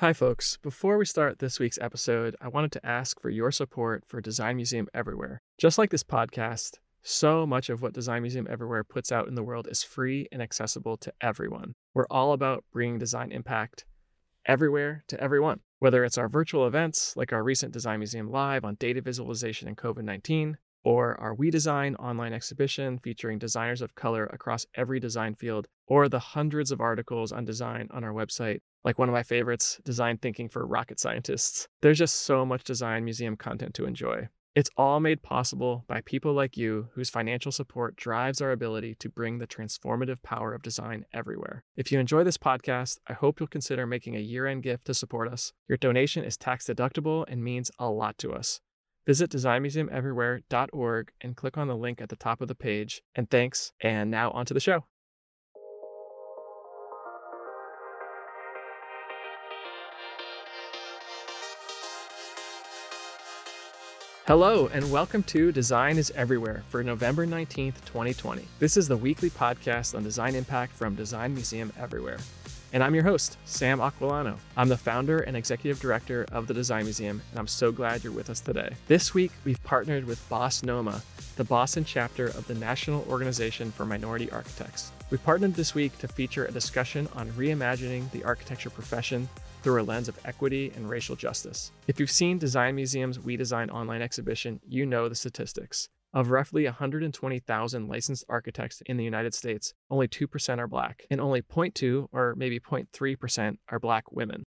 Hi, folks. Before we start this week's episode, I wanted to ask for your support for Design Museum Everywhere. Just like this podcast, so much of what Design Museum Everywhere puts out in the world is free and accessible to everyone. We're all about bringing design impact everywhere to everyone. Whether it's our virtual events, like our recent Design Museum Live on data visualization and COVID 19, or our We Design online exhibition featuring designers of color across every design field, or the hundreds of articles on design on our website, like one of my favorites, Design Thinking for Rocket Scientists. There's just so much design museum content to enjoy. It's all made possible by people like you whose financial support drives our ability to bring the transformative power of design everywhere. If you enjoy this podcast, I hope you'll consider making a year end gift to support us. Your donation is tax deductible and means a lot to us. Visit designmuseumeverywhere.org and click on the link at the top of the page. And thanks, and now onto the show. Hello, and welcome to Design is Everywhere for November 19th, 2020. This is the weekly podcast on design impact from Design Museum Everywhere. And I'm your host, Sam Aquillano. I'm the founder and executive director of the Design Museum, and I'm so glad you're with us today. This week, we've partnered with BOSS NOMA, the Boston chapter of the National Organization for Minority Architects. We've partnered this week to feature a discussion on reimagining the architecture profession through a lens of equity and racial justice. If you've seen Design Museum's We Design online exhibition, you know the statistics. Of roughly 120,000 licensed architects in the United States, only 2% are black, and only 0.2 or maybe 0.3% are black women.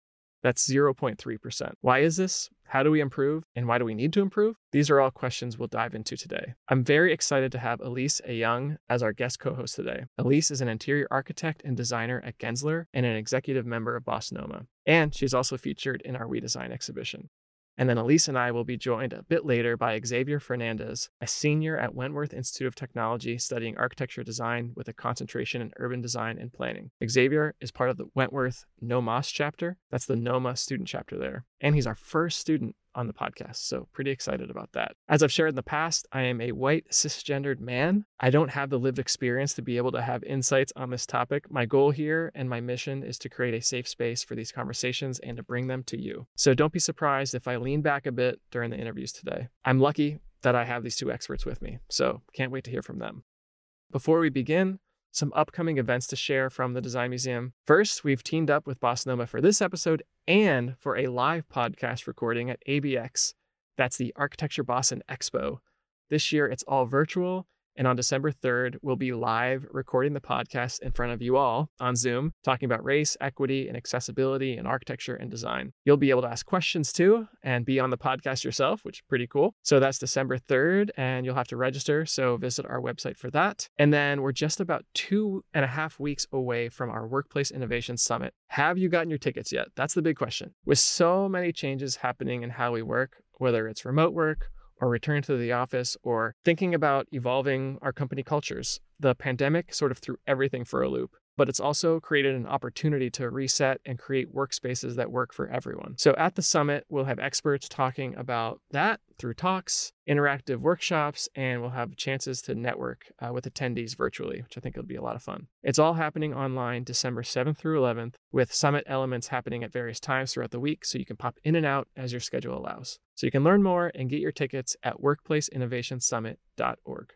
That's 0.3%. Why is this? How do we improve? And why do we need to improve? These are all questions we'll dive into today. I'm very excited to have Elise Young as our guest co host today. Elise is an interior architect and designer at Gensler and an executive member of BOSS NOMA. And she's also featured in our We Design exhibition. And then Elise and I will be joined a bit later by Xavier Fernandez, a senior at Wentworth Institute of Technology studying architecture design with a concentration in urban design and planning. Xavier is part of the Wentworth NOMAS chapter. That's the NOMA student chapter there. And he's our first student on the podcast. So, pretty excited about that. As I've shared in the past, I am a white cisgendered man. I don't have the lived experience to be able to have insights on this topic. My goal here and my mission is to create a safe space for these conversations and to bring them to you. So, don't be surprised if I lean back a bit during the interviews today. I'm lucky that I have these two experts with me, so can't wait to hear from them. Before we begin, some upcoming events to share from the Design Museum. First, we've teamed up with BOSS NOMA for this episode and for a live podcast recording at ABX. That's the Architecture Boston Expo. This year, it's all virtual and on December 3rd, we'll be live recording the podcast in front of you all on Zoom, talking about race, equity, and accessibility in architecture and design. You'll be able to ask questions too and be on the podcast yourself, which is pretty cool. So that's December 3rd, and you'll have to register. So visit our website for that. And then we're just about two and a half weeks away from our Workplace Innovation Summit. Have you gotten your tickets yet? That's the big question. With so many changes happening in how we work, whether it's remote work, or return to the office or thinking about evolving our company cultures. The pandemic sort of threw everything for a loop but it's also created an opportunity to reset and create workspaces that work for everyone. So at the summit, we'll have experts talking about that through talks, interactive workshops, and we'll have chances to network uh, with attendees virtually, which I think will be a lot of fun. It's all happening online December 7th through 11th, with summit elements happening at various times throughout the week, so you can pop in and out as your schedule allows. So you can learn more and get your tickets at workplaceinnovationsummit.org.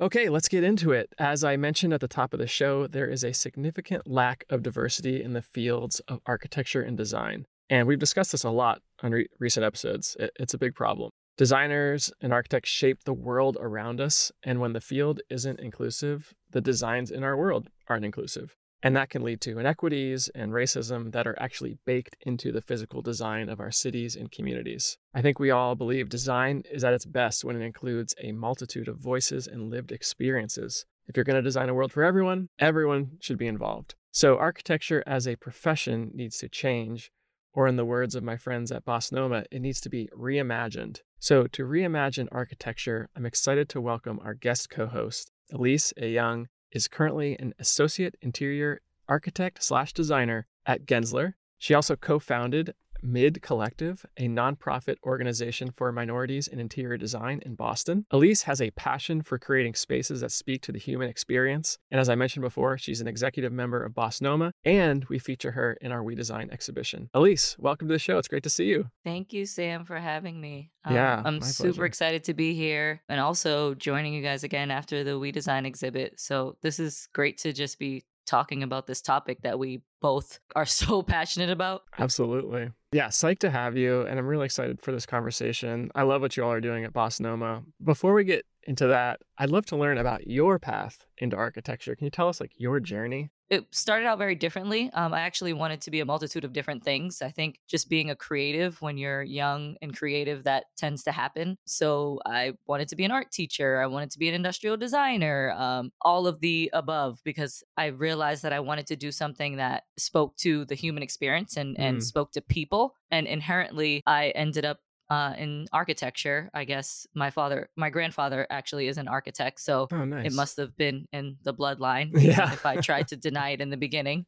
Okay, let's get into it. As I mentioned at the top of the show, there is a significant lack of diversity in the fields of architecture and design. And we've discussed this a lot on re- recent episodes. It, it's a big problem. Designers and architects shape the world around us, and when the field isn't inclusive, the designs in our world aren't inclusive. And that can lead to inequities and racism that are actually baked into the physical design of our cities and communities. I think we all believe design is at its best when it includes a multitude of voices and lived experiences. If you're going to design a world for everyone, everyone should be involved. So, architecture as a profession needs to change, or in the words of my friends at BOSS NOMA, it needs to be reimagined. So, to reimagine architecture, I'm excited to welcome our guest co host, Elise A. Young, is currently an associate interior architect slash designer at Gensler. She also co-founded Mid Collective, a nonprofit organization for minorities in interior design in Boston. Elise has a passion for creating spaces that speak to the human experience. And as I mentioned before, she's an executive member of Bossnoma, and we feature her in our We Design exhibition. Elise, welcome to the show. It's great to see you. Thank you, Sam, for having me. Um, yeah. I'm super pleasure. excited to be here and also joining you guys again after the We Design exhibit. So, this is great to just be talking about this topic that we both are so passionate about. Absolutely. Yeah, psyched to have you. And I'm really excited for this conversation. I love what you all are doing at Bossnoma. Before we get into that, I'd love to learn about your path into architecture. Can you tell us like your journey? it started out very differently. Um, I actually wanted to be a multitude of different things. I think just being a creative when you're young and creative, that tends to happen. So I wanted to be an art teacher. I wanted to be an industrial designer, um, all of the above, because I realized that I wanted to do something that spoke to the human experience and, and Mm. spoke to people. And inherently, I ended up uh, in architecture. I guess my father, my grandfather actually is an architect. So Oh, nice. it must have been in the bloodline Yeah. if I tried to deny it in the beginning.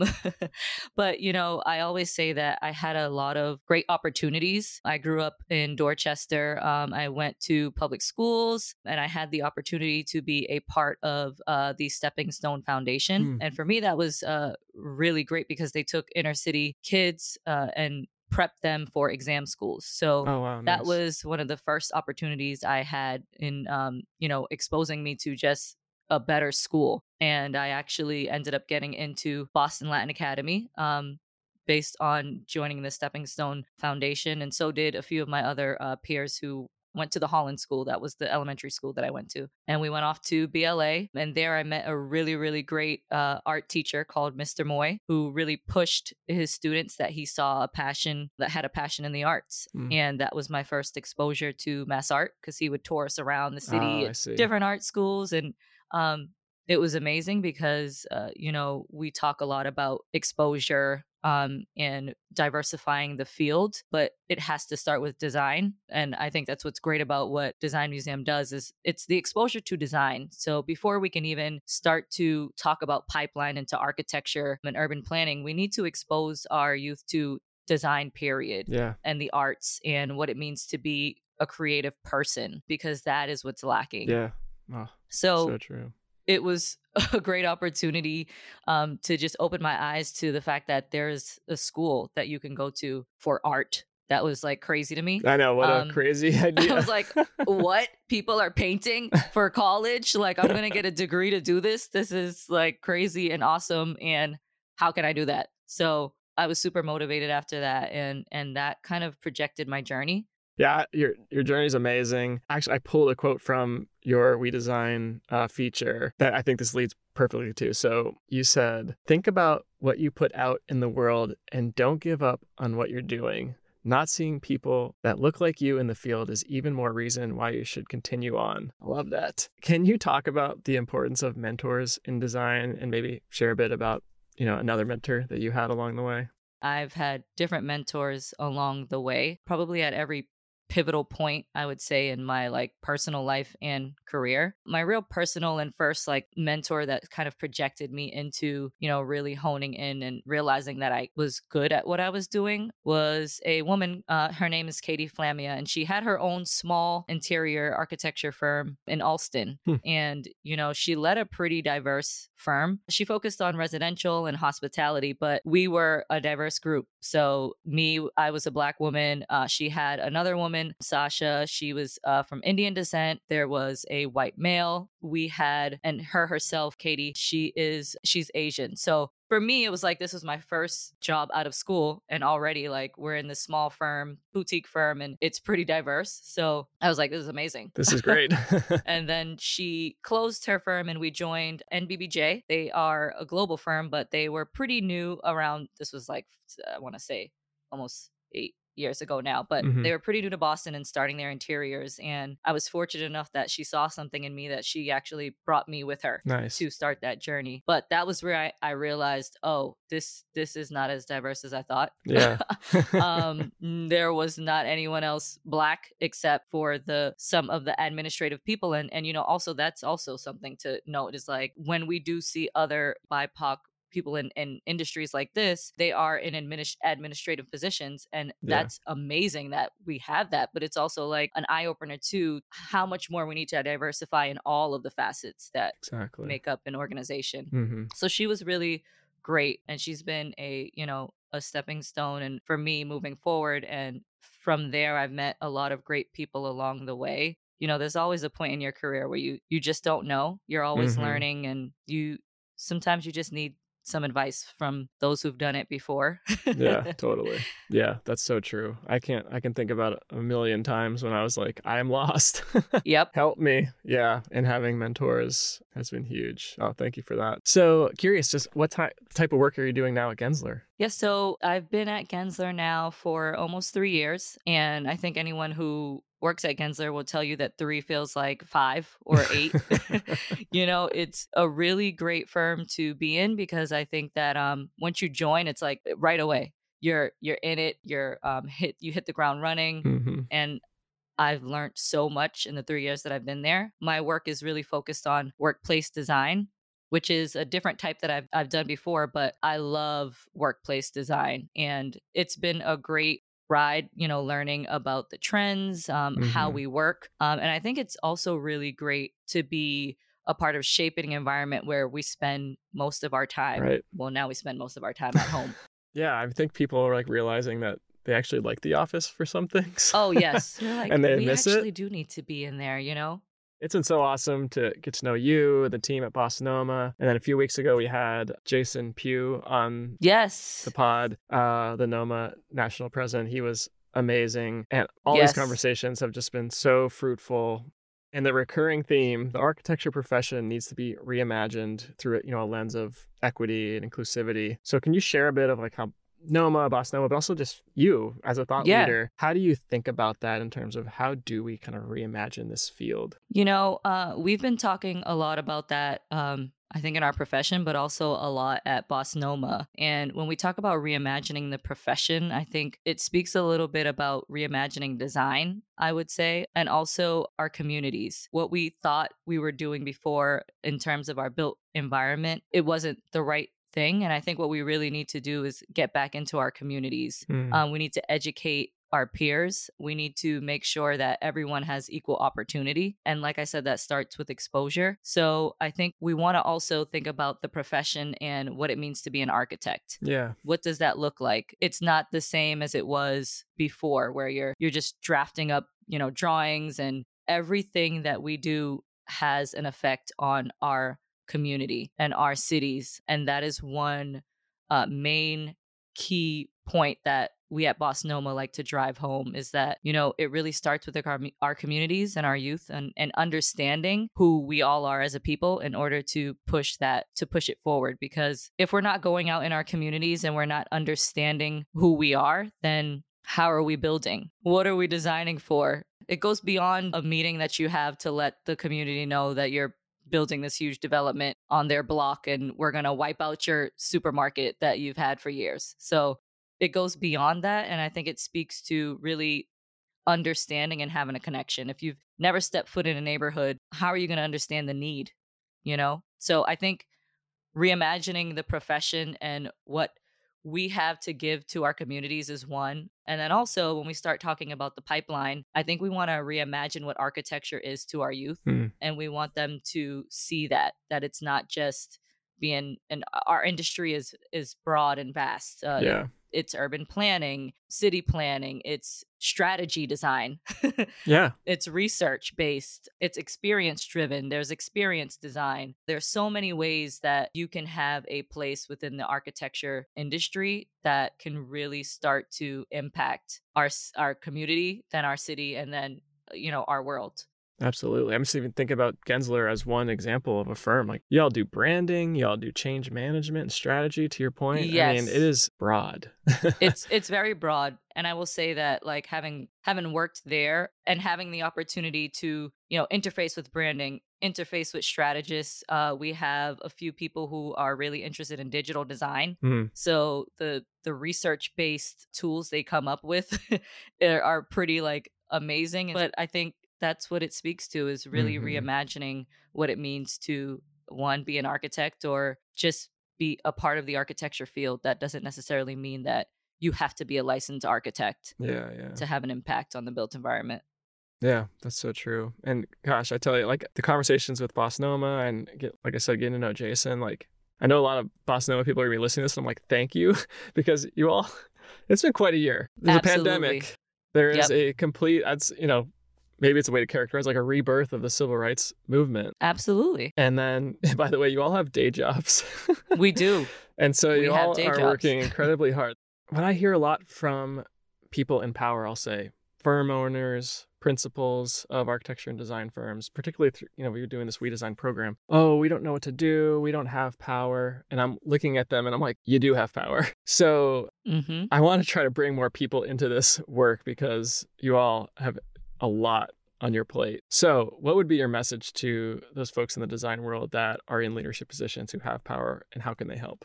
but you know, I always say that I had a lot of great opportunities. I grew up in Dorchester. Um, I went to public schools, and I had the opportunity to be a part of uh, the Stepping Stone Foundation. Hmm. And for me, that was uh, really great because they took inner city kids uh, and prepped them for exam schools. So Oh, wow. that nice. was one of the first opportunities I had in, um, you know, exposing me to just a better school. And I actually ended up getting into Boston Latin Academy um, based on joining the Stepping Stone Foundation. And so did a few of my other uh, peers who went to the Holland School. That was the elementary school that I went to. And we went off to BLA. And there I met a really, really great uh, art teacher called Mr. Moy, who really pushed his students that he saw a passion, that had a passion in the arts. Mm. And that was my first exposure to mass art because he would tour us around the city Oh, at different art schools. And um, it was amazing because, uh, you know, we talk a lot about exposure um, and diversifying the field, but it has to start with design. And I think that's what's great about what Design Museum does is it's the exposure to design. So before we can even start to talk about pipeline into architecture and urban planning, we need to expose our youth to design period Yeah. and the arts and what it means to be a creative person because that is what's lacking. Yeah. Oh, So, so true. it was a great opportunity um, to just open my eyes to the fact that there's a school that you can go to for art. That was like crazy to me. I know. What um, a crazy idea. I was like, what? People are painting for college? Like, I'm going to get a degree to do this. This is like crazy and awesome. And how can I do that? So I was super motivated after that. And, and that kind of projected my journey. Yeah, your your journey is amazing. Actually, I pulled a quote from your We Design uh, feature that I think this leads perfectly to. So you said, "Think about what you put out in the world, and don't give up on what you're doing. Not seeing people that look like you in the field is even more reason why you should continue on." I love that. Can you talk about the importance of mentors in design, and maybe share a bit about you know another mentor that you had along the way? I've had different mentors along the way, probably at every pivotal point i would say in my like personal life and career. My real personal and first like mentor that kind of projected me into you know really honing in and realizing that i was good at what i was doing was a woman uh, her name is katie flamia and she had her own small interior architecture firm in Allston. Hmm. and you know she led a pretty diverse firm. She focused on residential and hospitality but we were a diverse group. So me i was a black woman uh, she had another woman sasha she was uh, from indian descent there was a white male we had and her herself katie she is she's asian so for me it was like this was my first job out of school and already like we're in this small firm boutique firm and it's pretty diverse so i was like this is amazing This is great. and then she closed her firm and we joined NBBJ. They are a global firm, but they were pretty new around, this was like, I want to say almost eight years ago now, but Mhm. they were pretty new to Boston and starting their interiors. And I was fortunate enough that she saw something in me that she actually brought me with her nice. to start that journey. But that was where I, I realized, oh, this this is not as diverse as I thought. Yeah. um, there was not anyone else black except for the some of the administrative people, and and you know also that's also something to note is like when we do see other BIPOC people in, in industries like this, they are in administ- administrative positions. And Yeah. that's amazing that we have that. But it's also like an eye opener to how much more we need to diversify in all of the facets that Exactly. make up an organization. hmm So she was really great and she's been a, you know, a stepping stone and for me moving forward and from there I've met a lot of great people along the way. You know, there's always a point in your career where you you just don't know. You're always Mhm. learning and you sometimes you just need some advice from those who've done it before. yeah totally yeah that's so true i can't i can think about it a million times when i was like i'm lost yep. help me yeah and having mentors has been huge oh thank you for that so curious just what ty- type of work are you doing now at gensler Yeah, so I've been at Gensler now for almost three years. And I think anyone who works at Gensler will tell you that three feels like five or eight. you know, it's a really great firm to be in because I think that um, once you join, it's like right away. You're you're in it. You're um, hit. You hit the ground running, hmm and I've learned so much in the three years that I've been there. My work is really focused on workplace design, which is a different type that I've, I've done before, but I love workplace design. And it's been a great ride, you know, learning about the trends, um, how Mhm. we work. Um, and I think it's also really great to be a part of shaping an environment where we spend most of our time. Right. Well, now we spend most of our time at home. yeah i think people are like realizing that they actually like the office for some things oh, yes. Like, And they we miss it? actually do need to be in there, you know? It's been so awesome to get to know you, the team at BOSS NOMA. And then a few weeks ago, we had Jason Pugh on Yes. the pod, uh, the NOMA national president. He was amazing. And all Yes. these conversations have just been so fruitful. And the recurring theme, the architecture profession needs to be reimagined through you know, a lens of equity and inclusivity. So can you share a bit of like how Noma, Boss Noma, but also just you as a thought Yeah. leader. How do you think about that in terms of how do we kind of reimagine this field? You know, uh, we've been talking a lot about that, um, I think, in our profession, but also a lot at Boss Noma. And when we talk about reimagining the profession, I think it speaks a little bit about reimagining design, I would say, and also our communities. What we thought we were doing before in terms of our built environment, it wasn't the right thing. And I think what we really need to do is get back into our communities. Hmm. Um, we need to educate our peers. We need to make sure that everyone has equal opportunity. And like I said, that starts with exposure. So I think we want to also think about the profession and what it means to be an architect. yeah. What does that look like? It's not the same as it was before where you're you're just drafting up, you know, drawings and everything that we do has an effect on our community and our cities. And that is one uh, main key point that we at Boss Noma like to drive home is that, you know, it really starts with our, our communities and our youth and, and understanding who we all are as a people in order to push that, to push it forward. Because if we're not going out in our communities and we're not understanding who we are, then how are we building? What are we designing for? It goes beyond a meeting that you have to let the community know that you're building this huge development on their block and we're going to wipe out your supermarket that you've had for years. So it goes beyond that. And I think it speaks to really understanding and having a connection. If you've never stepped foot in a neighborhood, how are you going to understand the need? You know? So I think reimagining the profession and what we have to give to our communities is one. And then also, when we start talking about the pipeline, I think we want to reimagine what architecture is to our youth. Hmm. And we want them to see that, that it's not just being, and our industry is is broad and vast. Uh, yeah. It's urban planning, city planning, it's strategy design. Yeah. it's research based it's experience driven there's experience design there's so many ways that you can have a place within the architecture industry that can really start to impact our our community then our city and then you know our world Absolutely. I'm just even thinking about Gensler as one example of a firm. Like y'all do branding, y'all do change management and strategy to your point. I mean, it is broad. it's it's very broad and i will say that like having having worked there and having the opportunity to you know interface with branding interface with strategists uh, we have a few people who are really interested in digital design Hmm. so the the research based tools they come up with are pretty like amazing but i think that's what it speaks to is really Mhm. reimagining what it means to one be an architect or just be a part of the architecture field, that doesn't necessarily mean that you have to be a licensed architect Yeah, yeah. to have an impact on the built environment. Yeah, that's so true. And gosh, I tell you, like the conversations with Boss Noma and get, like I said, getting to know Jason, like I know a lot of Boss Noma people are gonna be listening to this. And I'm like, thank you, because you all, it's been quite a year. There's Absolutely. a pandemic. There is Yep. a complete, that's you know, maybe it's a way to characterize like a rebirth of the civil rights movement. Absolutely. And then, by the way, you all have day jobs. We do. And so We you all are jobs. working incredibly hard. What I hear a lot from people in power, I'll say, firm owners, principals of architecture and design firms, particularly, through, you know, we were doing this We Design program. Oh, we don't know what to do. We don't have power. And I'm looking at them and I'm like, you do have power. So hmm I want to try to bring more people into this work because you all have a lot on your plate. So, what would be your message to those folks in the design world that are in leadership positions who have power and how can they help?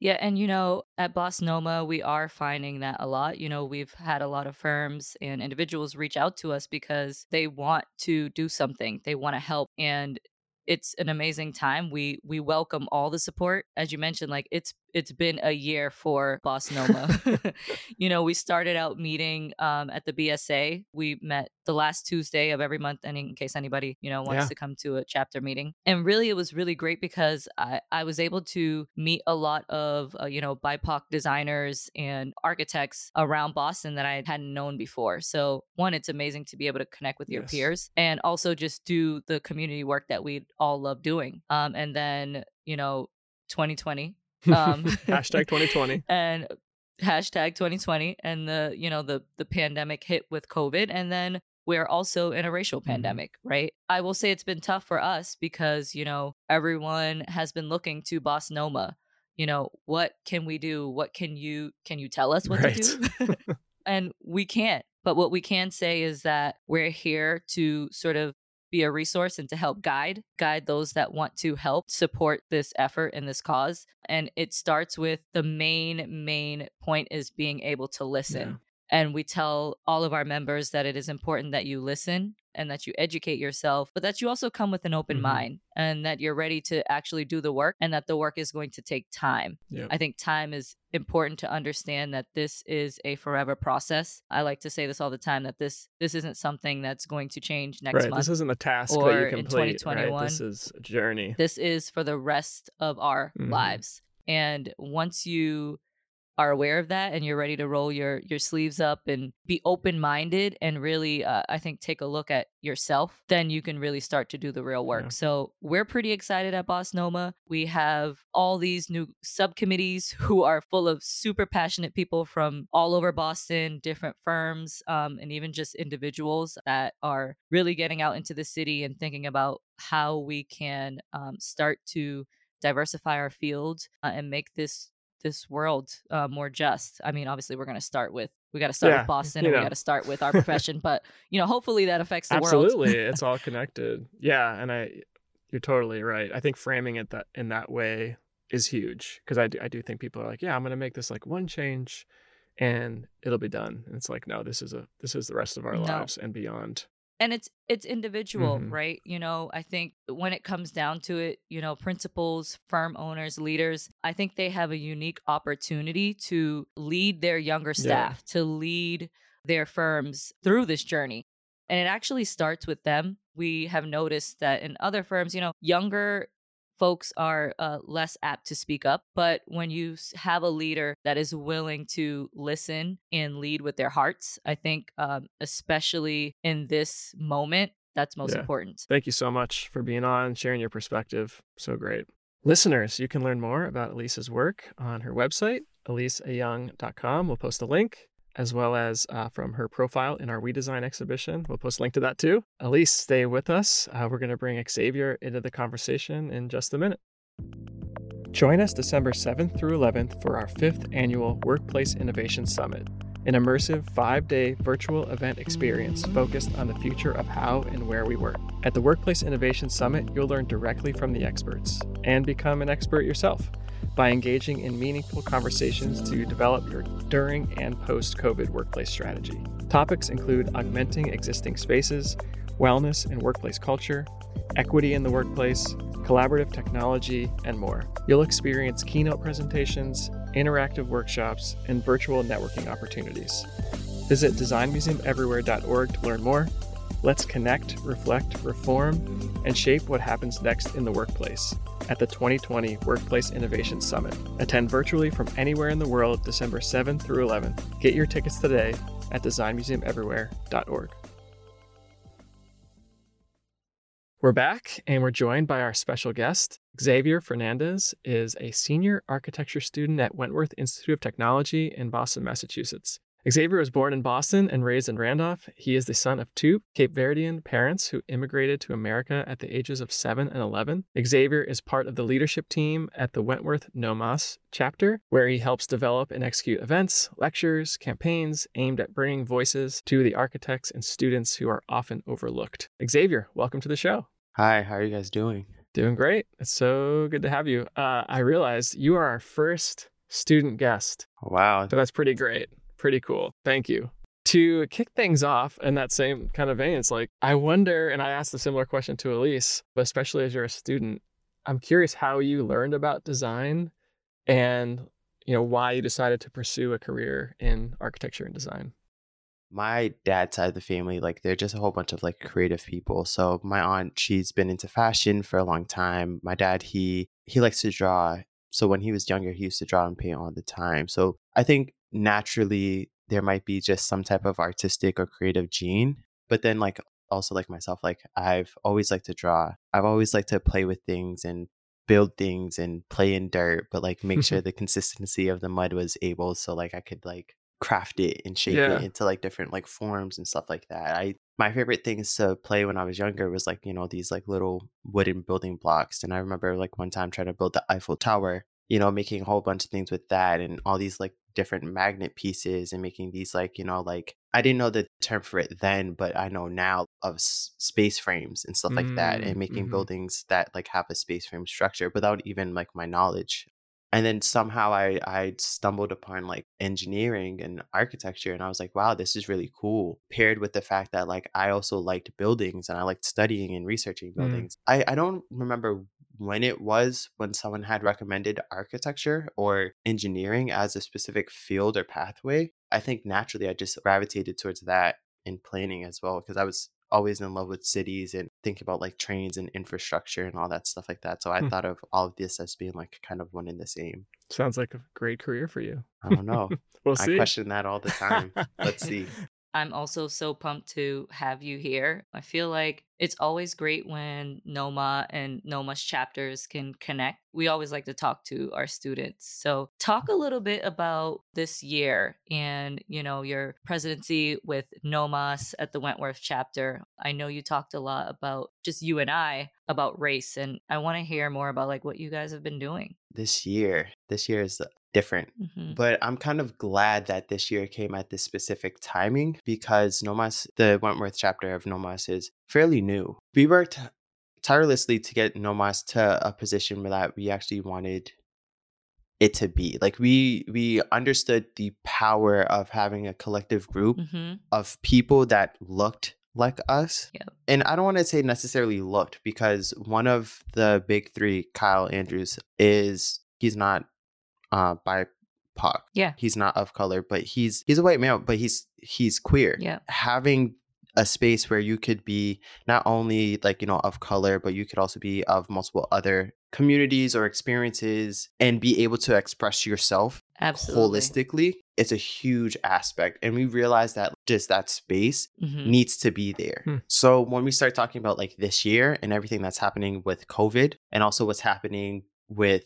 Yeah, and you know, at Boss Noma, we are finding that a lot. You know, we've had a lot of firms and individuals reach out to us because they want to do something, they want to help, and it's an amazing time. We we welcome all the support, as you mentioned. Like it's it's been a year for Boss Noma. you know, we started out meeting um, at the BSA. We met the last Tuesday of every month, and in case anybody you know wants Yeah. to come to a chapter meeting, and really it was really great because I I was able to meet a lot of uh, you know BIPOC designers and architects around Boston that I hadn't known before. So one, it's amazing to be able to connect with your Yes. peers, and also just do the community work that we all love doing. Um, and then you know 2020 Um, Hashtag 2020. and hashtag 2020 and the you know the the pandemic hit with covid and then we're also in a racial Mhm. pandemic right i will say it's been tough for us because you know everyone has been looking to boss noma you know what can we do what can you can you tell us what Right. to do and we can't but what we can say is that we're here to sort of be a resource and to help guide guide those that want to help support this effort and this cause. And it starts with the main main point is being able to listen. And we tell all of our members that it is important that you listen and that you educate yourself, but that you also come with an open Mhm. mind and that you're ready to actually do the work and that the work is going to take time. Yeah. I think time is important to understand that this is a forever process. I like to say this all the time that this this isn't something that's going to change next right. month. This isn't a task that or you in complete. Right. This is a journey. this is for the rest of our Mhm. lives and once you are aware of that and you're ready to roll your your sleeves up and be open minded and really uh, i think take a look at yourself then you can really start to do the real work Yeah. so we're pretty excited at boss noma we have all these new subcommittees who are full of super passionate people from all over boston different firms um, and even just individuals that are really getting out into the city and thinking about how we can um, start to diversify our field uh, and make this this world uh, more just. I mean, obviously, we're going to start with we got to start Yeah, with Boston and we got to start with our profession, but you know, hopefully that affects the world. Absolutely. it's all connected. Yeah. And I, you're totally right. I think framing it that in that way is huge because I do, I do think people are like, yeah, I'm going to make this like one change and it'll be done. And it's like, no, this is a, this is the rest of our No. lives and beyond. And it's it's individual Mhm. right you know i think when it comes down to it you know principals firm owners leaders i think they have a unique opportunity to lead their younger Yeah. staff to lead their firms through this journey and it actually starts with them we have noticed that in other firms you know younger folks are uh, less apt to speak up but when you have a leader that is willing to listen and lead with their hearts i think um, especially in this moment that's most Yeah. important Thank you so much for being on, sharing your perspective. So great. Listeners, you can learn more about Elise's work on her website, eliseayoung.com. We'll post a link, as well as uh, from her profile in our We Design exhibition. We'll post a link to that too. Elise, stay with us. Uh, we're going to bring Xavier into the conversation in just a minute. Join us December 7th through 11th for our fifth annual Workplace Innovation Summit, an immersive five day virtual event experience focused on the future of how and where we work. At the Workplace Innovation Summit, you'll learn directly from the experts and become an expert yourself by engaging in meaningful conversations to develop your during and post COVID workplace strategy. Topics include augmenting existing spaces, wellness and workplace culture, equity in the workplace, collaborative technology, and more. You'll experience keynote presentations, interactive workshops, and virtual networking opportunities. Visit designmuseumeverywhere.org to learn more. Let's connect, reflect, reform, and shape what happens next in the workplace at the 2020 Workplace Innovation Summit. Attend virtually from anywhere in the world December 7th through 11th. Get your tickets today at designmuseumeverywhere.org. We're back and we're joined by our special guest. Xavier Fernandez is a senior architecture student at Wentworth Institute of Technology in Boston, Massachusetts. Xavier was born in Boston and raised in Randolph. He is the son of two Cape Verdean parents who immigrated to America at the ages of 7 and 11. Xavier is part of the leadership team at the Wentworth NOMAS chapter, where he helps develop and execute events, lectures, campaigns aimed at bringing voices to the architects and students who are often overlooked. Xavier, welcome to the show. Hi, how are you guys doing? Doing great. It's so good to have you. Uh, I realized you are our first student guest. Wow. So that's pretty great. Pretty cool. Thank you. To kick things off in that same kind of vein, it's like, I wonder, and I asked a similar question to Elise, but especially as you're a student, I'm curious how you learned about design and, you know, why you decided to pursue a career in architecture and design. My dad's side of the family, like they're just a whole bunch of like creative people. So my aunt, she's been into fashion for a long time. My dad, he he likes to draw. So when he was younger, he used to draw and paint all the time. So I think naturally there might be just some type of artistic or creative gene but then like also like myself like i've always liked to draw i've always liked to play with things and build things and play in dirt but like make sure the consistency of the mud was able so like i could like craft it and shape Yeah. it into like different like forms and stuff like that i my favorite things to play when i was younger was like you know these like little wooden building blocks and i remember like one time trying to build the eiffel tower you know making a whole bunch of things with that and all these like different magnet pieces and making these like you know like i didn't know the term for it then but i know now of s- space frames and stuff like that Mm, and making mhm. buildings that like have a space frame structure without even like my knowledge and then somehow i i stumbled upon like engineering and architecture and i was like wow this is really cool paired with the fact that like i also liked buildings and i liked studying and researching Mm. buildings i i don't remember when it was when someone had recommended architecture or engineering as a specific field or pathway i think naturally i just gravitated towards that in planning as well because i was always in love with cities and thinking about like trains and infrastructure and all that stuff like that so i Hmm. thought of all of this as being like kind of one in the same Sounds like a great career for you. i don't know We'll see. i question that all the time let's see I'm also so pumped to have you here. I feel like it's always great when NOMA and NOMA's chapters can connect. We always like to talk to our students. So, talk a little bit about this year and, you know, your presidency with NOMAS at the Wentworth chapter. I know you talked a lot about just you and I about race and I want to hear more about like what you guys have been doing. this year this year is different Mhm. but I'm kind of glad that this year came at this specific timing because Nomas, the Wentworth chapter of Nomas, is fairly new. We worked tirelessly to get Nomas to a position that we actually wanted it to be. Like we we understood the power of having a collective group Mhm. of people that looked like us. Yep. And I don't want to say necessarily looked because one of the big three, Kyle Andrews, is he's not uh BIPOC. Yeah. He's not of color, but he's he's a white male, but he's he's queer. Yeah. Having a space where you could be not only like, you know, of color, but you could also be of multiple other communities or experiences and be able to express yourself Absolutely. holistically it's a huge aspect and we realize that just that space Mhm. needs to be there Hmm. so when we start talking about like this year and everything that's happening with covid and also what's happening with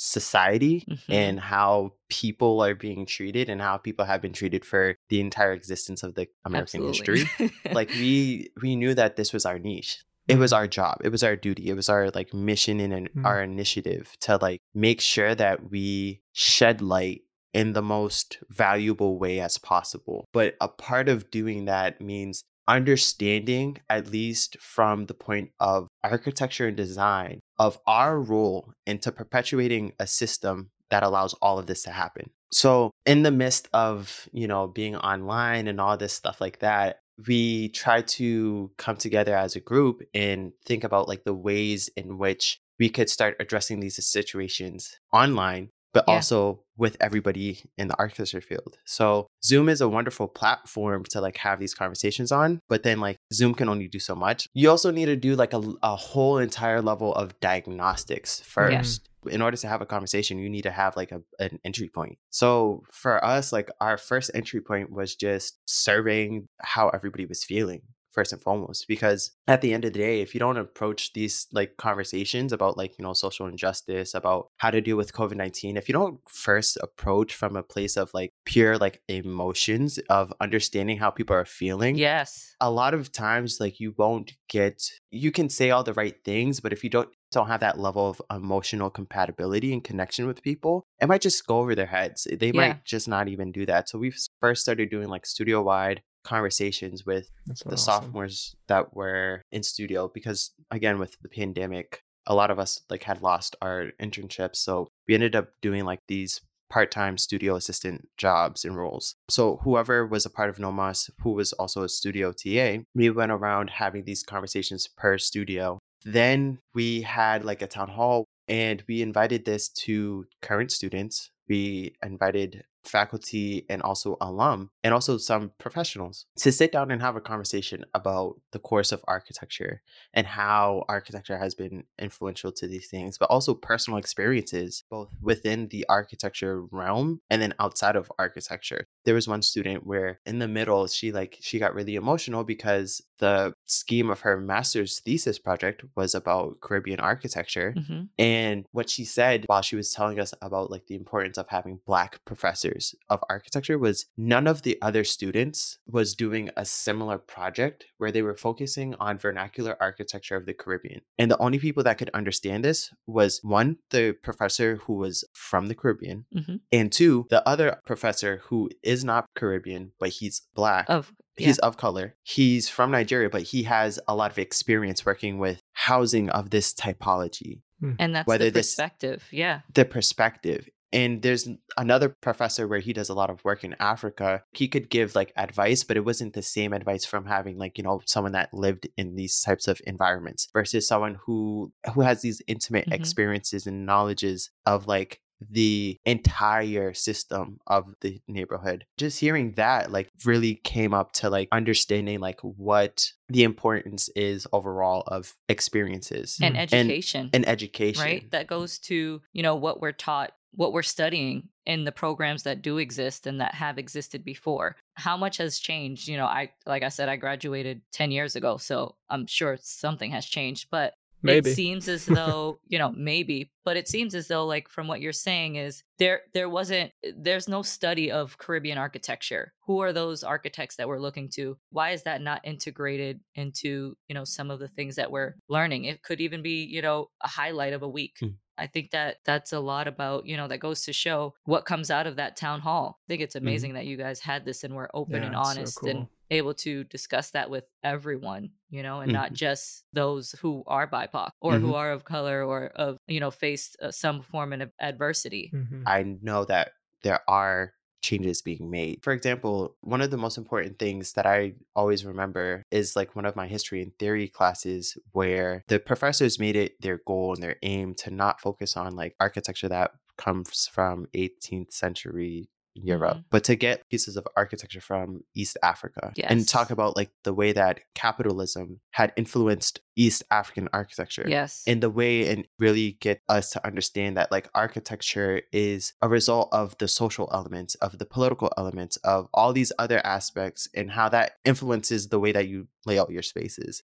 society Mhm. and how people are being treated and how people have been treated for the entire existence of the american Absolutely. history like we we knew that this was our niche it was Mhm. our job it was our duty it was our like mission and an, Mm. our initiative to like make sure that we shed light in the most valuable way as possible but a part of doing that means understanding at least from the point of architecture and design of our role into perpetuating a system that allows all of this to happen. So, in the midst of, you know, being online and all this stuff like that, we try to come together as a group and think about like the ways in which we could start addressing these situations online but Yeah. also with everybody in the architecture field. So Zoom is a wonderful platform to like have these conversations on, but then like Zoom can only do so much. You also need to do like a, a whole entire level of diagnostics first. In order to have a conversation, you need to have like a, an entry point. So for us, like our first entry point was just surveying how everybody was feeling first and foremost because at the end of the day if you don't approach these like conversations about like you know social injustice about how to deal with covid-19 if you don't first approach from a place of like pure like emotions of understanding how people are feeling Yes. a lot of times like you won't get you can say all the right things but if you don't don't have that level of emotional compatibility and connection with people it might just go over their heads they Yeah. might just not even do that so we've first started doing like studio wide conversations with That's the awesome. sophomores that were in studio because again with the pandemic a lot of us like had lost our internships. So we ended up doing like these part-time studio assistant jobs and roles. So whoever was a part of NOMAS who was also a studio ta we went around having these conversations per studio. Then we had like a town hall and we invited this to current students. We invited faculty and also alum and also some professionals to sit down and have a conversation about the course of architecture and how architecture has been influential to these things but also personal experiences both within the architecture realm and then outside of architecture. There was one student where in the middle she like she got really emotional because the scheme of her master's thesis project was about caribbean architecture hmm and what she said while she was telling us about like the importance of having black professors of architecture was none of the other students was doing a similar project where they were focusing on vernacular architecture of the Caribbean. And the only people that could understand this was one, the professor who was from the Caribbean, hmm and two, the other professor who is not Caribbean, but he's black Of yeah. he's of color. He's from Nigeria, but he has a lot of experience working with housing of this typology, and that's whether the this- perspective. Yeah. the perspective. And there's another professor where he does a lot of work in Africa. He could give like advice, but it wasn't the same advice from having like, you know, someone that lived in these types of environments versus someone who who has these intimate Mhm. experiences and knowledges of like the entire system of the neighborhood. Just hearing that like really came up to like understanding like what the importance is overall of experiences And education. and education. right that goes to you know what we're taught what we're studying in the programs that do exist and that have existed before. How much has changed? You know i like i said i graduated 10 years ago so i'm sure something has changed but Maybe. it seems as though you know maybe but it seems as though like from what you're saying is there there wasn't there's no study of caribbean architecture. Who are those architects that we're looking to? Why is that not integrated into you know some of the things that we're learning? It could even be you know a highlight of a week. Mm. I think that that's a lot about, you know, that goes to show what comes out of that town hall. I think it's amazing that you guys had this and were open Yeah, and it's so honest cool. and able to discuss that with everyone, you know, and not Mhm. just those who are BIPOC or who Mhm. are of color or of, you know, faced uh, some form of adversity. Mhm. I know that there are changes being made. For example, one of the most important things that I always remember is like one of my history and theory classes where the professors made it their goal and their aim to not focus on like architecture that comes from 18th century Europe, Mhm. but to get pieces of architecture from East Africa and talk about like the way that capitalism had influenced East African architecture Yes. in the way and really get us to understand that like architecture is a result of the social elements of the political elements of all these other aspects and how that influences the way that you lay out your spaces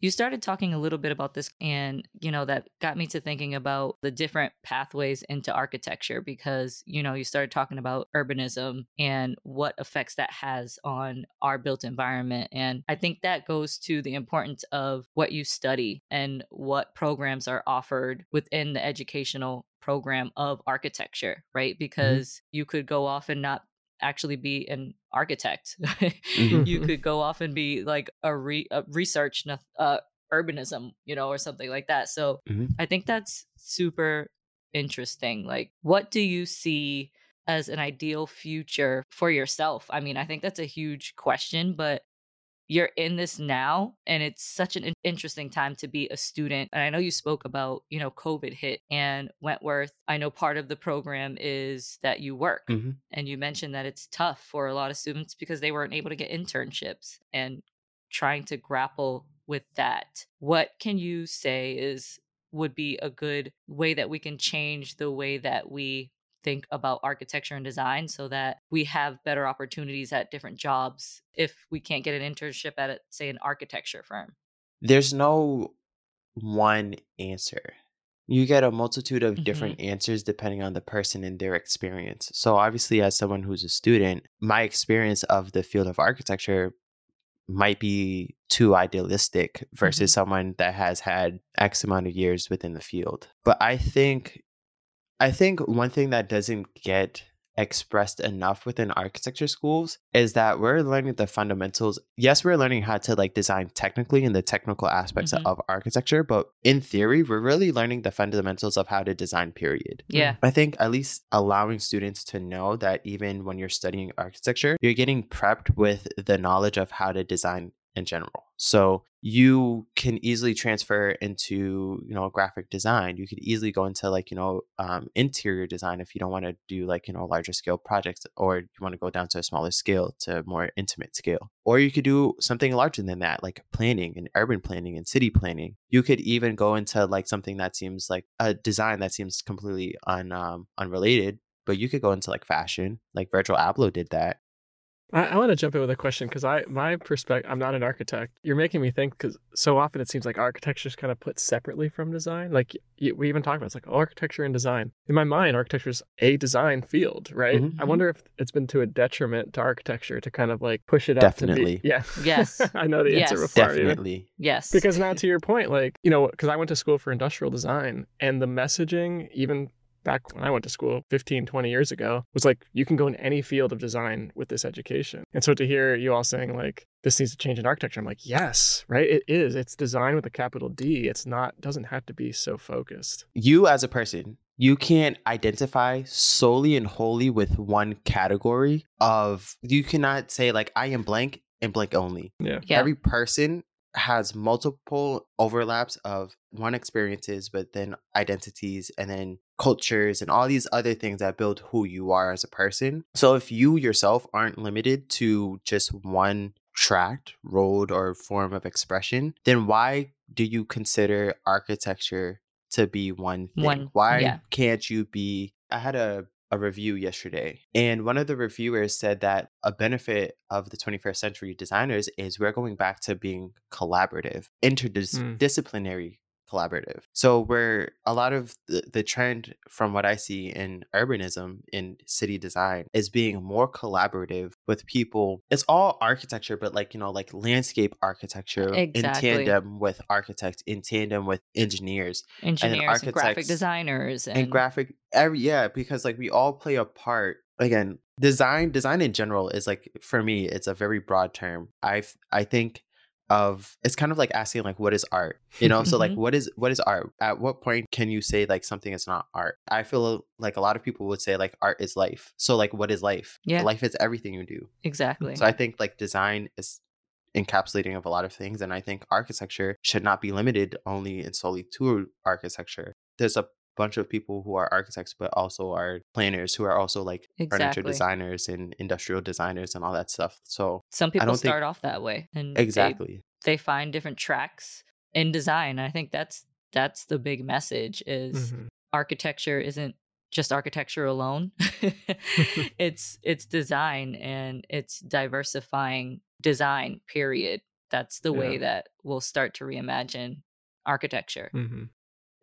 You started talking a little bit about this, and you know, that got me to thinking about the different pathways into architecture because you know, you started talking about urbanism and what effects that has on our built environment. And I think that goes to the importance of what you study and what programs are offered within the educational program of architecture, right? Mm-hmm. Because you could go off and not actually be an architect. Mhm. you could go off and be like a, re- a research uh, urbanism, you know, or something like that. So Mhm. I think that's super interesting. Like, what do you see as an ideal future for yourself? I mean, I think that's a huge question, but you're in this now and it's such an interesting time to be a student and i know you spoke about you know covid hit and wentworth. I know part of the program is that you work hmm and you mentioned that it's tough for a lot of students because they weren't able to get internships and trying to grapple with that. What can you say is would be a good way that we can change the way that we think about architecture and design so that we have better opportunities at different jobs if we can't get an internship at say an architecture firm There's no one answer. You get a multitude of different answers depending on the person and their experience. So, obviously, as someone who's a student, my experience of the field of architecture might be too idealistic versus hmm someone that has had X amount of years within the field. But I think I think one thing that doesn't get expressed enough within architecture schools is that we're learning the fundamentals. Yes, we're learning how to like design technically in the technical aspects hmm of architecture, but in theory, we're really learning the fundamentals of how to design, period. yeah I think at least allowing students to know that even when you're studying architecture, you're getting prepped with the knowledge of how to design in general. So you can easily transfer into, you know, graphic design. You could easily go into like, you know, um, interior design if you don't want to do like, you know, larger scale projects or you want to go down to a smaller scale to more intimate scale. Or you could do something larger than that, like planning and urban planning and city planning. You could even go into like something that seems like a design that seems completely un, um, unrelated, but you could go into like fashion, like Virgil Abloh did that. I, I want to jump in with a question because I my perspective I'm not an architect. You're making me think because so often it seems like architecture is kind of put separately from design. Like y- we even talk about it's like oh, architecture and design. In my mind, architecture is a design field, right? Mhm. I wonder if it's been to a detriment to architecture to kind of like push it up. to be- Definitely. yeah. Yes. I know the answer Yes. before. you know? Definitely. yes Because now to your point, like, you know, because I went to school for industrial design and the messaging, even back when I went to school 15, 20 years ago, was like, you can go in any field of design with this education. And so to hear you all saying, like, this needs to change in architecture, I'm like, yes, right? It is. It's design with a capital D. It's not, doesn't have to be so focused. You as a person, you can't identify solely and wholly with one category of, you cannot say, like, I am blank and blank only. Yeah. yeah Every person has multiple overlaps of one experiences, but then identities and then cultures and all these other things that build who you are as a person. So if you yourself aren't limited to just one tract, road, or form of expression, then why do you consider architecture to be one thing? One, why yeah. can't you be? I had a a review yesterday, and one of the reviewers said that a benefit of the 21st century designers is we're going back to being collaborative, interdisciplinary mm. Collaborative. So where a lot of the, the trend from what I see in urbanism in city design is being more collaborative with people. It's all architecture, but like, you know, like landscape architecture Exactly. in tandem with architects, in tandem with engineers engineers and, graphic designers and, and graphic every yeah because like we all play a part again design design in general is like for me it's a very broad term i i think of it's kind of like asking like what is art? You know so like Mhm. what is what is art? At what point can you say like something is not art? I feel like a lot of people would say like art is life. So like what is life? Yeah. life is everything you do. Exactly. So I think like design is encapsulating of a lot of things, and I think architecture should not be limited only and solely to architecture. There's a bunch of people who are architects, but also are planners who are also like furniture designers and industrial designers and all that stuff. So some people don't think- start off that way and exactly, they, find different tracks in design i think that's that's the big message is Mhm. architecture isn't just architecture alone it's it's design and it's diversifying design period that's the way that we'll start to reimagine architecture Mhm.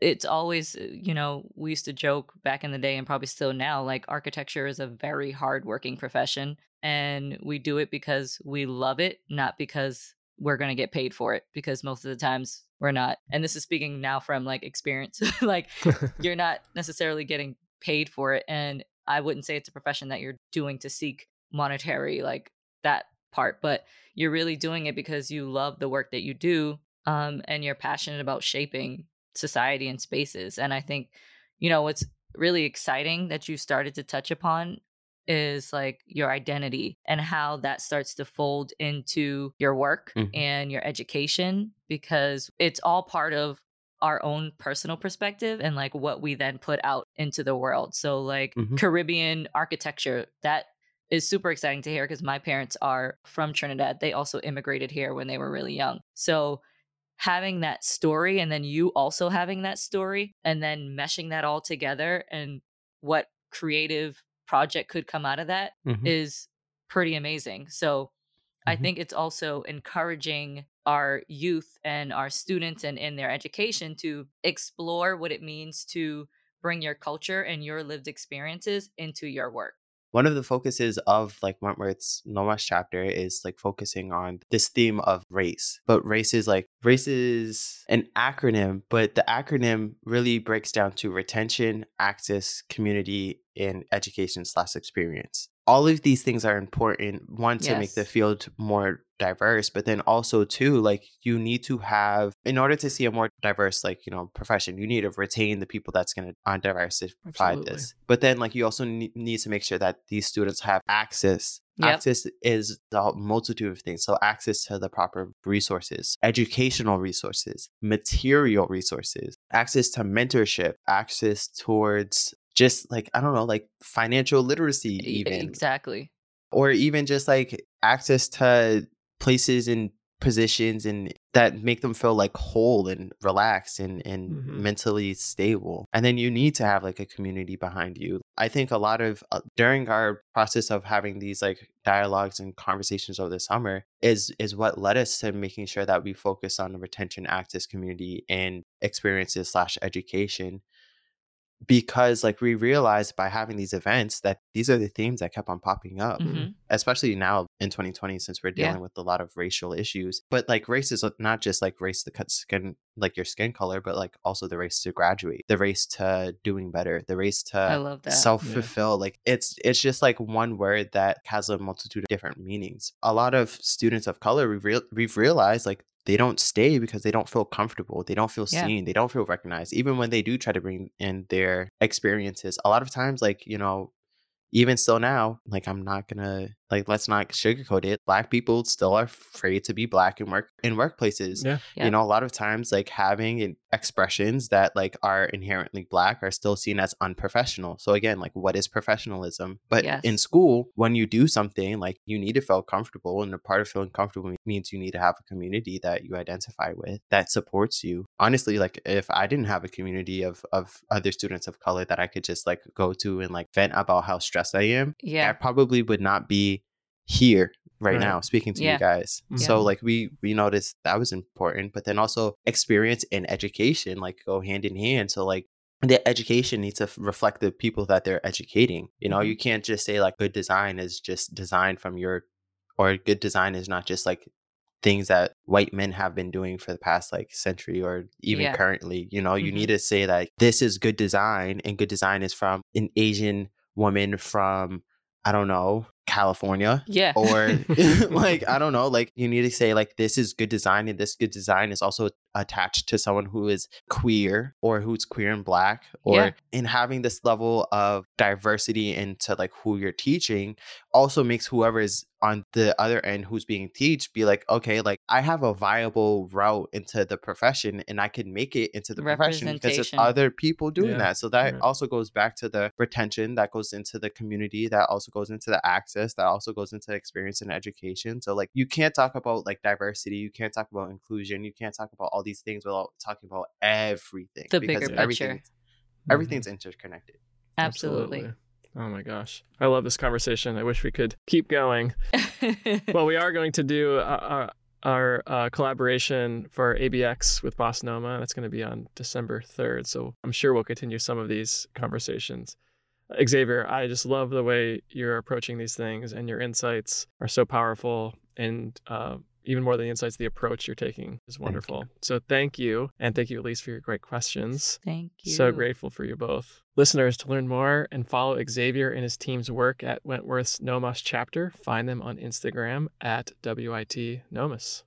It's always uh, you know we used to joke back in the day and probably still now like architecture is a very hard working profession and we do it because we love it not because we're going to get paid for it because most of the times we're not. And this is speaking now from like experience. Like you're not necessarily getting paid for it and i wouldn't say it's a profession that you're doing to seek monetary like that part but you're really doing it because you love the work that you do um, and you're passionate about shaping society and spaces and i think you know what's really exciting that you started to touch upon is like your identity and how that starts to fold into your work Mhm. and your education because it's all part of our own personal perspective and like what we then put out into the world. So like Mhm. Caribbean architecture that is super exciting to hear because my parents are from Trinidad. They also immigrated here when they were really young. So having that story and then you also having that story and then meshing that all together and what creative project could come out of that is Mhm. pretty amazing. So I Mhm. think it's also encouraging our youth and our students and in their education to explore what it means to bring your culture and your lived experiences into your work. One of the focuses of like Wentworth's NOMAS chapter is like focusing on this theme of race. But race is like race is an acronym, but the acronym really breaks down to retention, access, community, and education slash experience. All of these things are important. One to make the field more diverse, but then also too, like you need to have in order to see a more diverse, like you know, profession, you need to retain the people that's going to diversify Absolutely. this. But then, like you also need, need to make sure that these students have access. Yep. Access is the multitude of things. So access to the proper resources, educational resources, material resources, access to mentorship, access towards just like I don't know, like financial literacy, even Exactly. or even just like access to places and positions and that make them feel like whole and relaxed and, and Mhm. mentally stable and then you need to have like a community behind you i think a lot of uh, during our process of having these like dialogues and conversations over the summer is is what led us to making sure that we focus on the retention access community and experiences slash education because like we realized by having these events that these are the themes that kept on popping up Mhm. especially now in 2020 since we're Yeah. dealing with a lot of racial issues. But like race is not just like race to cut skin like your skin color but like also the race to graduate the race to doing better the race to self-fulfill. Like it's it's just like one word that has a multitude of different meanings. A lot of students of color we've, real we've realized like they don't stay because they don't feel comfortable they don't feel Yeah. seen they don't feel recognized even when they do try to bring in their experiences a lot of times like you know even still now, like I'm not gonna like let's not sugarcoat it. Black people still are afraid to be black in work in workplaces. Yeah. Yeah. You know, a lot of times like having expressions that like are inherently black are still seen as unprofessional. So again, like what is professionalism? But in school, when you do something, like you need to feel comfortable, and a part of feeling comfortable means you need to have a community that you identify with that supports you. Honestly, like if I didn't have a community of of other students of color that I could just like go to and like vent about how stressed I am, Yeah. I probably would not be here right, Right. now speaking to Yeah. you guys. So like we we noticed that was important, but then also experience and education like go hand in hand. So like the education needs to reflect the people that they're educating. You know, you can't just say like good design is just design from your or good design is not just like things that white men have been doing for the past like century or even Yeah. currently you know you Mhm. need to say that this is good design and good design is from an asian woman from i don't know california Yeah. or like i don't know like you need to say like this is good design and this good design is also attached to someone who is queer or who's queer and black or Yeah. in having this level of diversity into like who you're teaching also makes whoever is on the other end who's being teach be like okay like i have a viable route into the profession and i can make it into the profession because there's other people doing Yeah, that so that right. also goes back to the retention that goes into the community that also goes into the access that also goes into experience and education so like you can't talk about like diversity you can't talk about inclusion you can't talk about all these things without talking about everything The because bigger everything picture. everything's interconnected Absolutely. Oh my gosh. I love this conversation. I wish we could keep going. well, we are going to do uh, our, our uh, collaboration for ABX with BOSS NOMA. That's going to be on December 3rd. So I'm sure we'll continue some of these conversations. Uh, Xavier, I just love the way you're approaching these things, and your insights are so powerful. And uh, even more than the insights, the approach you're taking is you. wonderful. So thank you. And thank you, Elise, for your great questions. Thank you. So grateful for you both. Listeners, to learn more and follow Xavier and his team's work at Wentworth's NOMAS chapter, find them on Instagram at WIT NOMAS.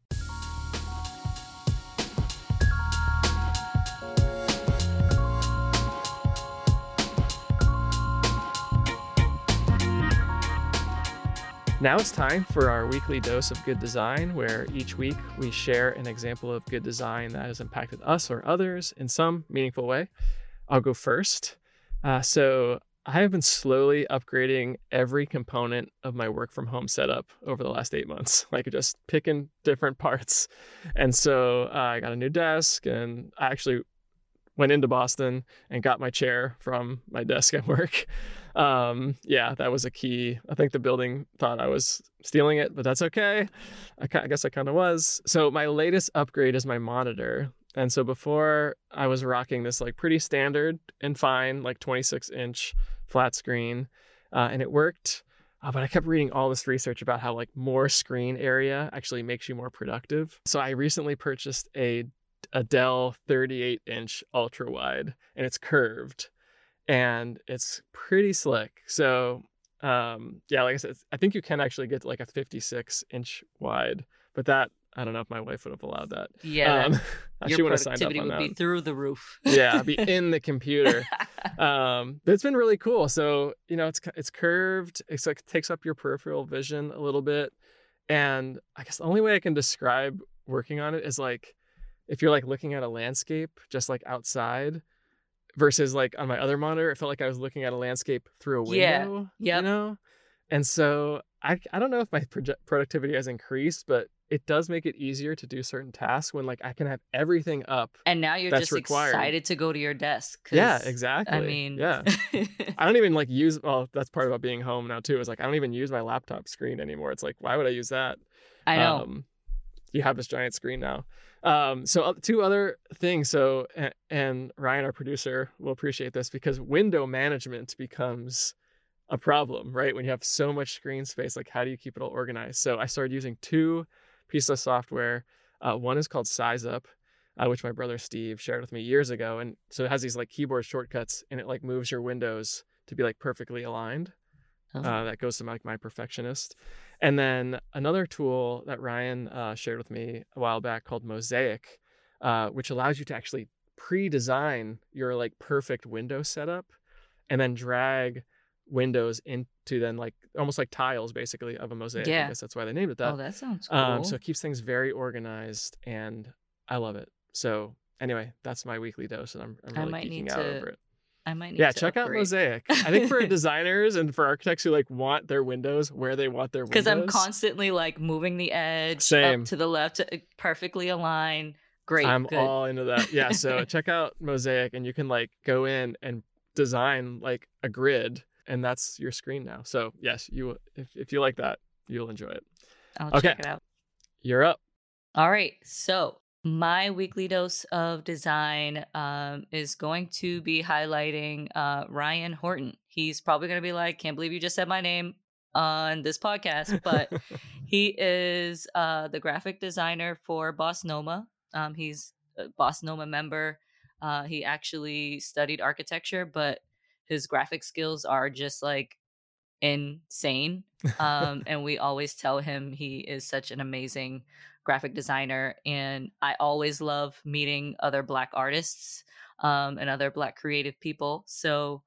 Now it's time for our weekly dose of good design, where each week we share an example of good design that has impacted us or others in some meaningful way. I'll go first. Uh, so, I have been slowly upgrading every component of my work from home setup over the last eight months, like just picking different parts. And so uh, I got a new desk and I actually went into Boston and got my chair from my desk at work. Um, yeah, that was a key. I think the building thought I was stealing it, but that's okay. I, I guess I kind of was. So my latest upgrade is my monitor. And so before I was rocking this like pretty standard and fine, like 26 inch flat screen, uh, and it worked. Uh, but I kept reading all this research about how like more screen area actually makes you more productive. So I recently purchased a a Dell 38 inch ultra wide and it's curved and it's pretty slick. So, um, yeah, like I said, I think you can actually get to like a 56 inch wide, but that I don't know if my wife would have allowed that. Yeah, um, your productivity would that. be through the roof. yeah, be in the computer. um, but it's been really cool. So you know, it's it's curved. It's like takes up your peripheral vision a little bit, and I guess the only way I can describe working on it is like if you're like looking at a landscape just like outside versus like on my other monitor it felt like i was looking at a landscape through a window yeah yep. you know? And so i i don't know if my proje- productivity has increased but it does make it easier to do certain tasks when like i can have everything up and now you're just required. excited to go to your desk yeah exactly i mean yeah. I don't even like use well that's part about being home now too is like i don't even use my laptop screen anymore it's like why would i use that? I know. Um, you have this giant screen now um, so uh, two other things. So and, Ryan, our producer, will appreciate this because window management becomes a problem, right? When you have so much screen space, like how do you keep it all organized? So I started using two pieces of software. Uh, one is called SizeUp, uh, which my brother Steve shared with me years ago, and so it has these like keyboard shortcuts, and it like moves your windows to be like perfectly aligned. Oh. Uh, that goes to like my perfectionist. And then another tool that Ryan uh, shared with me a while back called Mosaic, uh, which allows you to actually pre-design your like perfect window setup, and then drag windows into then like almost like tiles basically of a mosaic. Yeah. I guess that's why they named it that. Oh, that sounds cool. Um, so it keeps things very organized, and I love it. So anyway, that's my weekly dose, and I'm, I'm really geeking out to... over it. I might need yeah, check upgrade. out Mosaic. I think for designers and for architects who like want their windows where they want their windows. Because I'm constantly like moving the edge Same. up to the left to uh, perfectly align. Great. I'm good. all into that. Yeah. So check out Mosaic and you can like go in and design like a grid and that's your screen now. So yes, you if, if you like that, you'll enjoy it. I'll okay. check it out. You're up. All right. So my weekly dose of design um, is going to be highlighting uh, Ryan Horton. He's probably going to be like, can't believe you just said my name on this podcast, but he is uh, the graphic designer for BOSS NOMA. Um, he's a BOSS NOMA member. Uh, he actually studied architecture, but his graphic skills are just like insane. Um, and we always tell him he is such an amazing graphic designer, and I always love meeting other Black artists um, and other Black creative people. So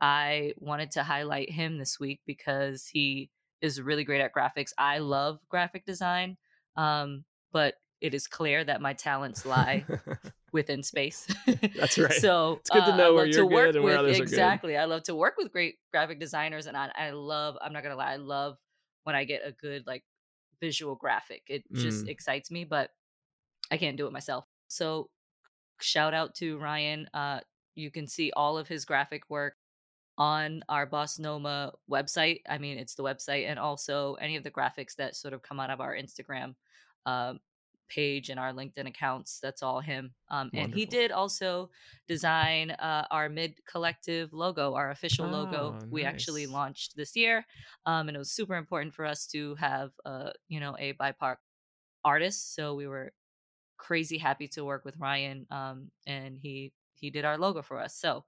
I wanted to highlight him this week because he is really great at graphics. I love graphic design, um, but it is clear that my talents lie within space. That's right. so it's good to uh, know uh, where you're good and where others exactly. are good. Exactly. I love to work with great graphic designers, and I, I love. I'm not gonna lie. I love when I get a good like visual graphic. It just mm. excites me, but I can't do it myself. So shout out to Ryan. Uh, you can see all of his graphic work on our BOSS NOMA website. I mean, it's the website, and also any of the graphics that sort of come out of our Instagram uh, page and our LinkedIn accounts. That's all him. Um, and he did also design uh, our Mid Collective logo, our official oh, logo. Nice. We actually launched this year, um, and it was super important for us to have, uh, you know, a BIPOC artist. So we were crazy happy to work with Ryan, um, and he he did our logo for us. So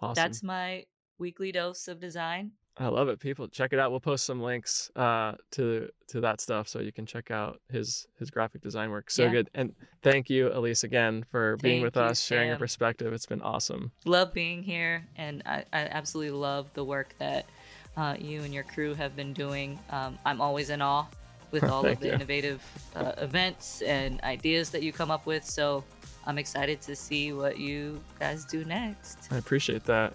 awesome. that's my weekly dose of design. I love it. People check it out. We'll post some links uh, to to that stuff so you can check out his his graphic design work. So yeah. good. And thank you, Elise, again for thank being with you, us, Sam. sharing your perspective. It's been awesome. Love being here, and I, I absolutely love the work that uh, you and your crew have been doing. Um, I'm always in awe with all of the you. innovative uh, events and ideas that you come up with. So I'm excited to see what you guys do next. I appreciate that.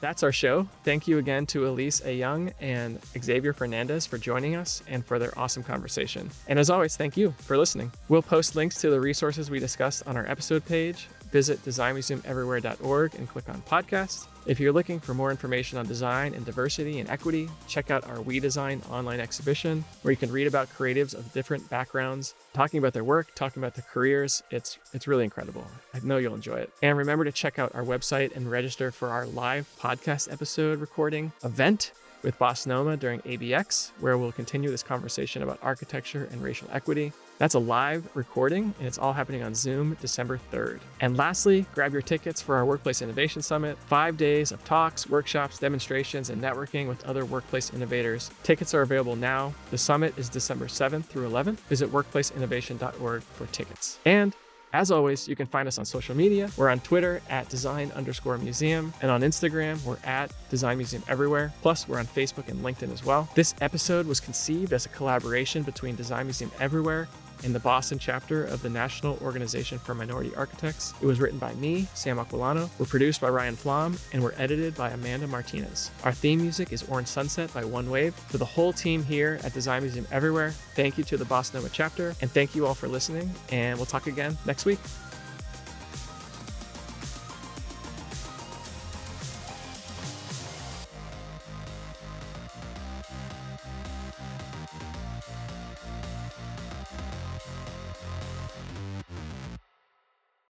That's our show. Thank you again to Elise A. Young and Xavier Fernandez for joining us and for their awesome conversation. And as always, thank you for listening. We'll post links to the resources we discussed on our episode page. Visit designmuseumeverywhere.org and click on podcasts. If you're looking for more information on design and diversity and equity, check out our We Design online exhibition, where you can read about creatives of different backgrounds, talking about their work, talking about their careers. It's it's really incredible. I know you'll enjoy it. And remember to check out our website and register for our live podcast episode recording event with BOSS NOMA during ABX, where we'll continue this conversation about architecture and racial equity. That's a live recording, and it's all happening on Zoom December 3rd. And lastly, grab your tickets for our Workplace Innovation Summit five days of talks, workshops, demonstrations, and networking with other workplace innovators. Tickets are available now. The summit is December 7th through 11th. Visit workplaceinnovation.org for tickets. And as always, you can find us on social media. We're on Twitter at design underscore museum, and on Instagram, we're at Design Museum Everywhere. Plus, we're on Facebook and LinkedIn as well. This episode was conceived as a collaboration between Design Museum Everywhere in the Boston chapter of the National Organization for Minority Architects. It was written by me, Sam Aquillano. We're produced by Ryan Flom, and we're edited by Amanda Martinez. Our theme music is Orange Sunset by One Wave. For the whole team here at Design Museum Everywhere, thank you to the Boston Noma chapter, and thank you all for listening, and we'll talk again next week.